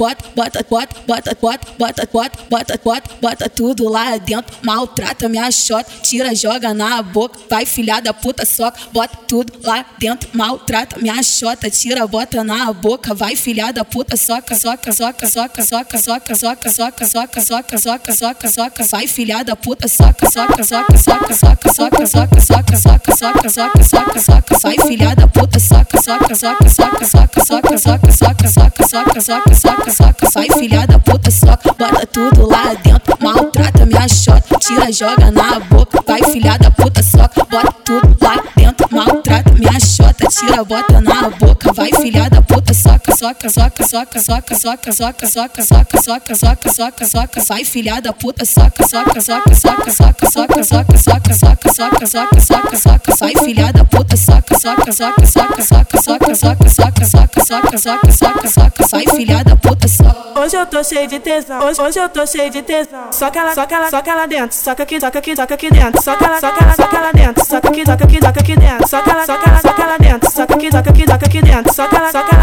bota, bota, bota, bota, bota, bota, bota, bota, bota, bota tudo lá dentro, maltrata minha xota, tira, joga na boca, vai filha da puta, soca, bota tudo lá dentro, maltrata minha xota, tira, bota na boca, vai filha da puta, soca, soca, soca, soca, soca, soca, soca, soca, soca, soca, soca, soca, soca, vai filha da puta, soca, soca, soca, soca, soca, soca, soca, soca, soca, soca, soca, soca, soca, vai filha da puta, soca, soca, soca, soca, soca, soca, soca, soca, soca, soca, soca, soca, soca, soca, sai filha da puta, soca, bota tudo lá dentro, maltrata minha xota, tira, joga na boca, vai filha da puta, soca, bota tudo lá dentro, maltrata minha xota, tira, bota na boca, vai filha da puta, soca, soca, soca, soca, soca, soca, soca, soca, soca, soca, soca, soca, soca, sai filha da puta, soca, soca, soca, soca, soca, soca, soca, soca, soca, soca, soca, soca, soca, sai filha da puta, soca, soca, soca, soca, soca, soca, soca, soca, soca, soca, soca, soca, soca, sai filha da puta, soca. Hoje eu tô cheio de tesão, hoje, hoje eu tô cheio de tesão. Soca ela, soca ela, soca ela dentro, soca aqui, soca aqui, soca aqui dentro. Soca ela, soca ela, soca ela dentro, soca aqui, soca aqui, soca aqui dentro. Soca ela, soca ela, soca ela dentro, soca aqui, soca aqui, soca aqui dentro. Soca ela, soca ela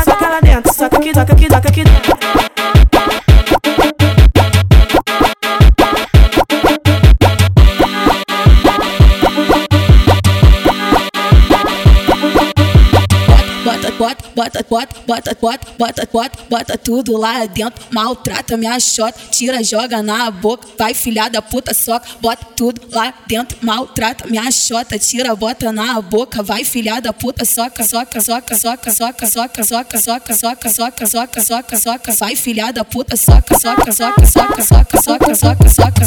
bota, bota, bota, bota, bota, bota, bota, bota, tudo lá dentro, maltrata minha xota, tira, joga na boca, vai filha da puta, soca, bota tudo lá dentro, maltrata minha xota, tira, bota na boca, vai filha da puta, soca, soca, soca, soca, soca, soca, soca, soca, soca, soca, soca, soca, soca, vai filha da puta, soca, soca, soca, soca, soca, soca, soca, soca, soca,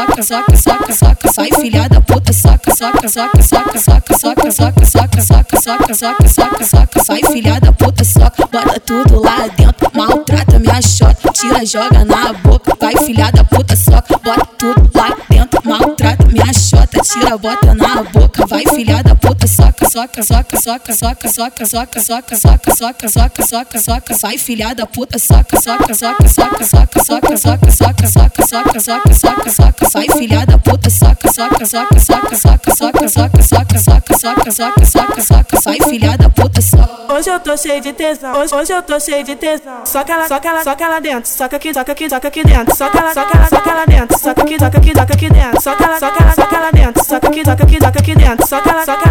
soca, soca, soca, soca, vai filha da puta, soca, soca, soca, soca, soca, soca, soca, soca, soca, soca, soca, soca, soca, sai filha da puta, soca, bota tudo lá dentro, maltrata minha xota, tira, joga na boca, vai filha da puta, soca, bota tudo lá dentro, soca, soca, soca, soca, soca, soca, soca, soca, soca, soca, soca, soca, vai filha da puta, soca, soca, soca, soca, soca, soca, soca, soca, soca, soca, soca, soca, soca, vai filha da puta, soca, soca, soca, soca, soca, soca, soca, soca, soca, soca, soca, soca, soca, vai filha da puta, soca. Hoje eu tô cheio de tesão, hoje, eu tô cheio de tesão. Soca ela, soca ela, soca ela dentro, soca aqui, soca aqui, soca aqui dentro. Soca ela, soca ela, soca ela dentro, soca aqui, soca aqui, soca aqui dentro. Soca ela, soca ela, soca ela dentro, soca aqui, soca aqui, soca aqui dentro. Soca ela, soca